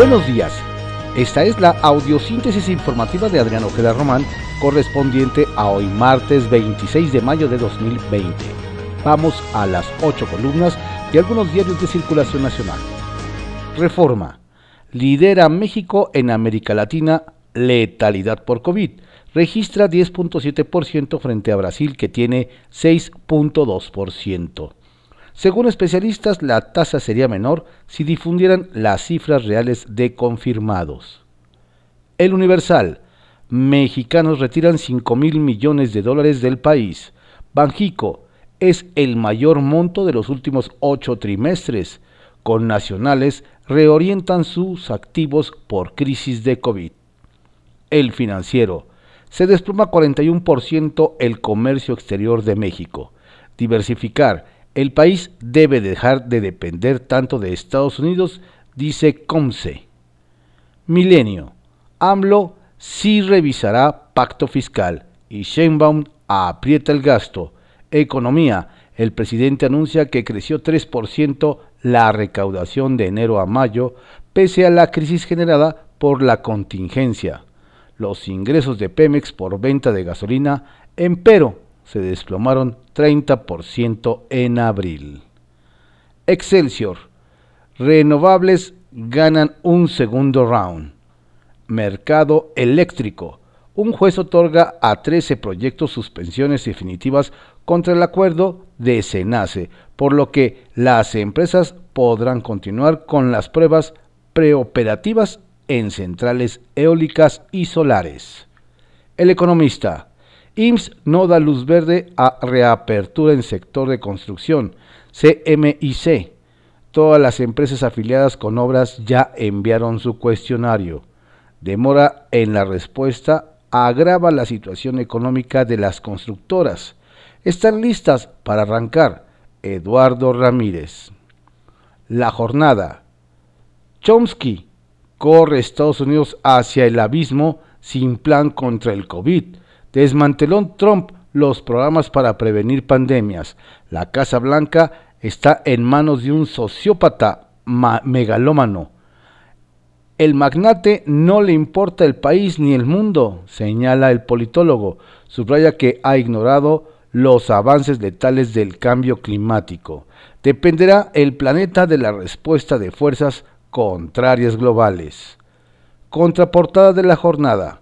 Buenos días. Esta es la audiosíntesis informativa de Adrián Ojeda Román, correspondiente a hoy martes 26 de mayo de 2020. Vamos a las ocho columnas de algunos diarios de circulación nacional. Reforma. Lidera México en América Latina letalidad por COVID. Registra 10.7% frente a Brasil que tiene 6.2%. Según especialistas, la tasa sería menor si difundieran las cifras reales de confirmados. El Universal. Mexicanos retiran 5 mil millones de dólares del país. Banjico es el mayor monto de los últimos ocho trimestres. Con nacionales reorientan sus activos por crisis de COVID. El financiero. Se desploma 41% el comercio exterior de México. Diversificar el país debe dejar de depender tanto de Estados Unidos, dice Comce. Milenio. AMLO sí revisará pacto fiscal y Sheinbaum aprieta el gasto. Economía. El presidente anuncia que creció 3% la recaudación de enero a mayo, pese a la crisis generada por la contingencia. Los ingresos de Pemex por venta de gasolina, empero, se desplomaron 30% en abril. Excelsior. Renovables ganan un segundo round. Mercado eléctrico. Un juez otorga a 13 proyectos suspensiones definitivas contra el acuerdo de SENACE, por lo que las empresas podrán continuar con las pruebas preoperativas en centrales eólicas y solares. El economista. IMSS no da luz verde a reapertura en sector de construcción. CMIC. Todas las empresas afiliadas con obras ya enviaron su cuestionario. Demora en la respuesta agrava la situación económica de las constructoras. Están listas para arrancar. Eduardo Ramírez. La jornada. Chomsky corre Estados Unidos hacia el abismo sin plan contra el COVID. Desmanteló Trump los programas para prevenir pandemias. La Casa Blanca está en manos de un sociópata megalómano. El magnate no le importa el país ni el mundo, señala el politólogo. Subraya que ha ignorado los avances letales del cambio climático. Dependerá el planeta de la respuesta de fuerzas contrarias globales. Contraportada de la jornada.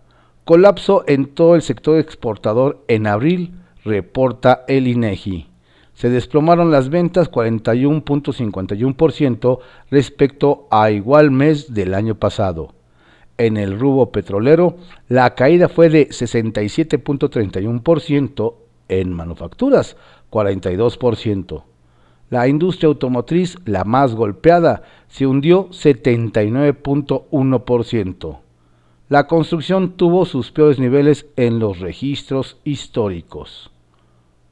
Colapso en todo el sector exportador en abril, reporta el INEGI. Se desplomaron las ventas 41.51% respecto a igual mes del año pasado. En el rubro petrolero, la caída fue de 67.31%, en manufacturas 42%. La industria automotriz, la más golpeada, se hundió 79.1% la construcción tuvo sus peores niveles en los registros históricos.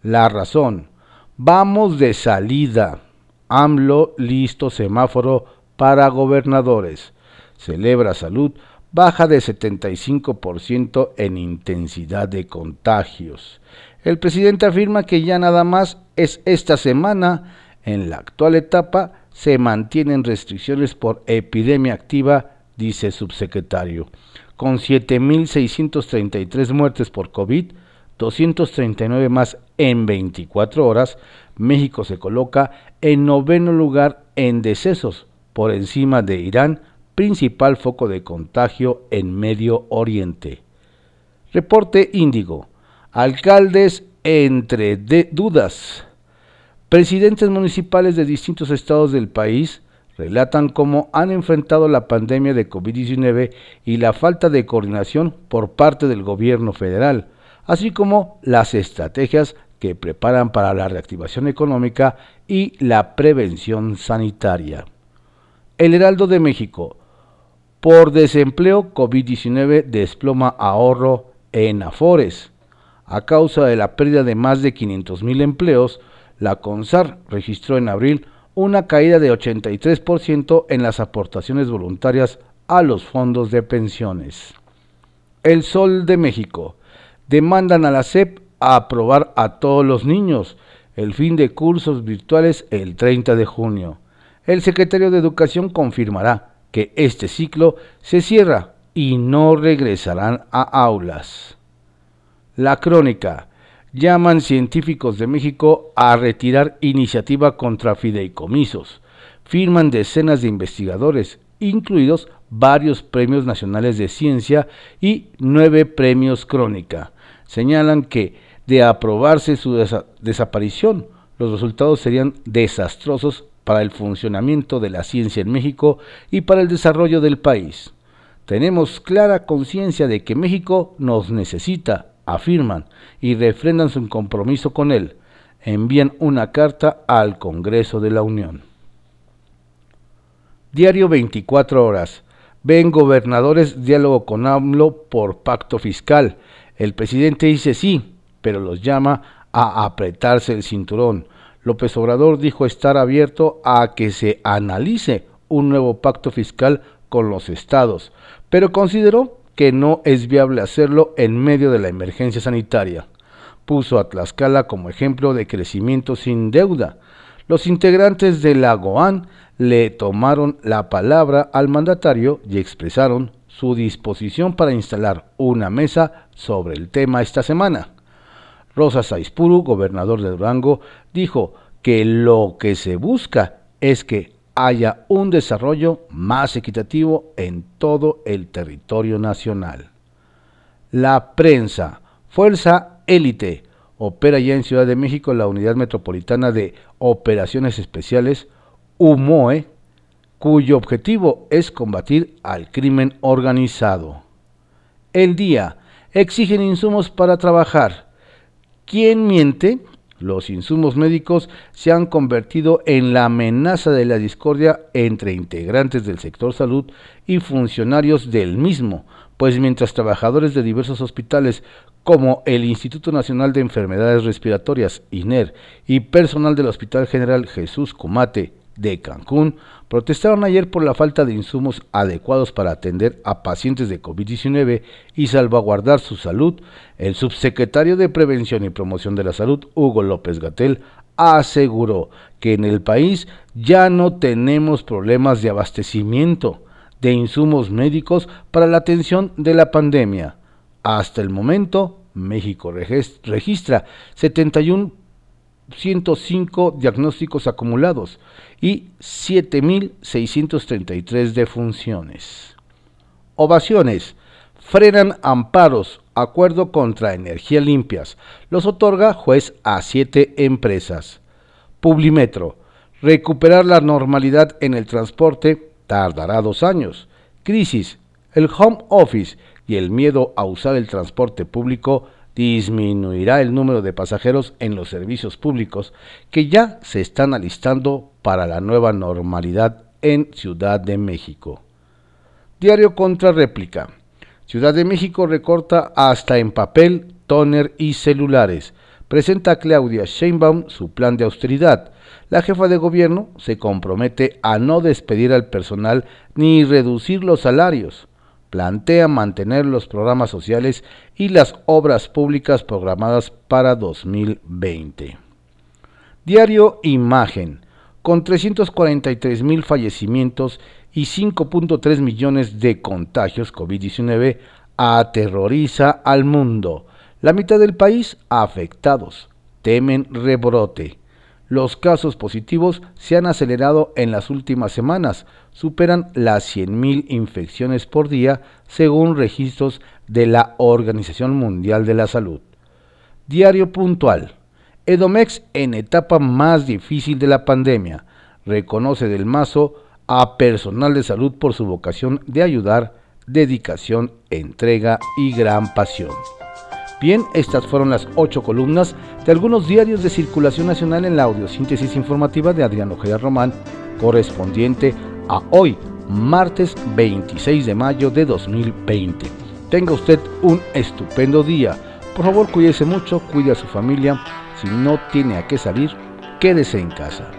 La razón. Vamos de salida. AMLO listo semáforo para gobernadores. Celebra salud baja de 75% en intensidad de contagios. El presidente afirma que ya nada más es esta semana. En la actual etapa se mantienen restricciones por epidemia activa, dice subsecretario con 7.633 muertes por COVID, 239 más en 24 horas, México se coloca en noveno lugar en decesos, por encima de Irán, principal foco de contagio en Medio Oriente. Reporte Índigo. Alcaldes entre dudas. Presidentes municipales de distintos estados del país relatan cómo han enfrentado la pandemia de COVID-19 y la falta de coordinación por parte del gobierno federal, así como las estrategias que preparan para la reactivación económica y la prevención sanitaria. El Heraldo de México. Por desempleo, COVID-19 desploma ahorro en Afores. A causa de la pérdida de más de 500.000 empleos, la CONSAR registró en abril una caída de 83% en las aportaciones voluntarias a los fondos de pensiones. El Sol de México. Demandan a la SEP a aprobar a todos los niños el fin de cursos virtuales el 30 de junio. El secretario de Educación confirmará que este ciclo se cierra y no regresarán a aulas. La crónica. Llaman científicos de México a retirar iniciativa contra fideicomisos. Firman decenas de investigadores, incluidos varios premios nacionales de ciencia y nueve premios crónica. Señalan que, de aprobarse su desaparición, los resultados serían desastrosos para el funcionamiento de la ciencia en México y para el desarrollo del país. Tenemos clara conciencia de que México nos necesita, afirman, y refrendan su compromiso con él. Envían una carta al Congreso de la Unión. Diario 24 horas. Ven gobernadores diálogo con AMLO por pacto fiscal. El presidente dice sí, pero los llama a apretarse el cinturón. López Obrador dijo estar abierto a que se analice un nuevo pacto fiscal con los estados, pero consideró que no es viable hacerlo en medio de la emergencia sanitaria. Puso a Tlaxcala como ejemplo de crecimiento sin deuda. Los integrantes de la GOAN le tomaron la palabra al mandatario y expresaron su disposición para instalar una mesa sobre el tema esta semana. Rosa Saispuru, gobernador de Durango, dijo que lo que se busca es que haya un desarrollo más equitativo en todo el territorio nacional. La prensa, fuerza élite, opera ya en Ciudad de México la Unidad Metropolitana de Operaciones Especiales, UMOE, cuyo objetivo es combatir al crimen organizado. El día exigen insumos para trabajar ¿Quién miente? Los insumos médicos se han convertido en la amenaza de la discordia entre integrantes del sector salud y funcionarios del mismo, pues mientras trabajadores de diversos hospitales como el Instituto Nacional de Enfermedades Respiratorias, INER, y personal del Hospital General Jesús Comate de Cancún protestaron ayer por la falta de insumos adecuados para atender a pacientes de COVID-19 y salvaguardar su salud, el subsecretario de Prevención y Promoción de la Salud, Hugo López Gatel, aseguró que en el país ya no tenemos problemas de abastecimiento de insumos médicos para la atención de la pandemia. Hasta el momento, México registra 71 105 diagnósticos acumulados y 7.633 defunciones. Ovaciones. Frenan amparos. Acuerdo contra energía limpias. Los otorga juez a siete empresas. Publimetro. Recuperar la normalidad en el transporte tardará dos años. Crisis. El home office y el miedo a usar el transporte público disminuirá el número de pasajeros en los servicios públicos que ya se están alistando para la nueva normalidad en Ciudad de México. Diario contra réplica. Ciudad de México recorta hasta en papel, toner y celulares. Presenta Claudia Sheinbaum su plan de austeridad. La jefa de gobierno se compromete a no despedir al personal ni reducir los salarios plantea mantener los programas sociales y las obras públicas programadas para 2020. Diario Imagen, con 343 mil fallecimientos y 5.3 millones de contagios COVID-19, aterroriza al mundo. La mitad del país afectados. Temen rebrote. Los casos positivos se han acelerado en las últimas semanas, superan las 100.000 infecciones por día según registros de la Organización Mundial de la Salud. Diario puntual. Edomex en etapa más difícil de la pandemia. Reconoce del Mazo a personal de salud por su vocación de ayudar, dedicación, entrega y gran pasión. Bien, estas fueron las ocho columnas de algunos diarios de circulación nacional en la audiosíntesis informativa de Adrián Ojeda Román, correspondiente a hoy, martes 26 de mayo de 2020. Tenga usted un estupendo día. Por favor, cuídese mucho, cuide a su familia. Si no tiene a qué salir, quédese en casa.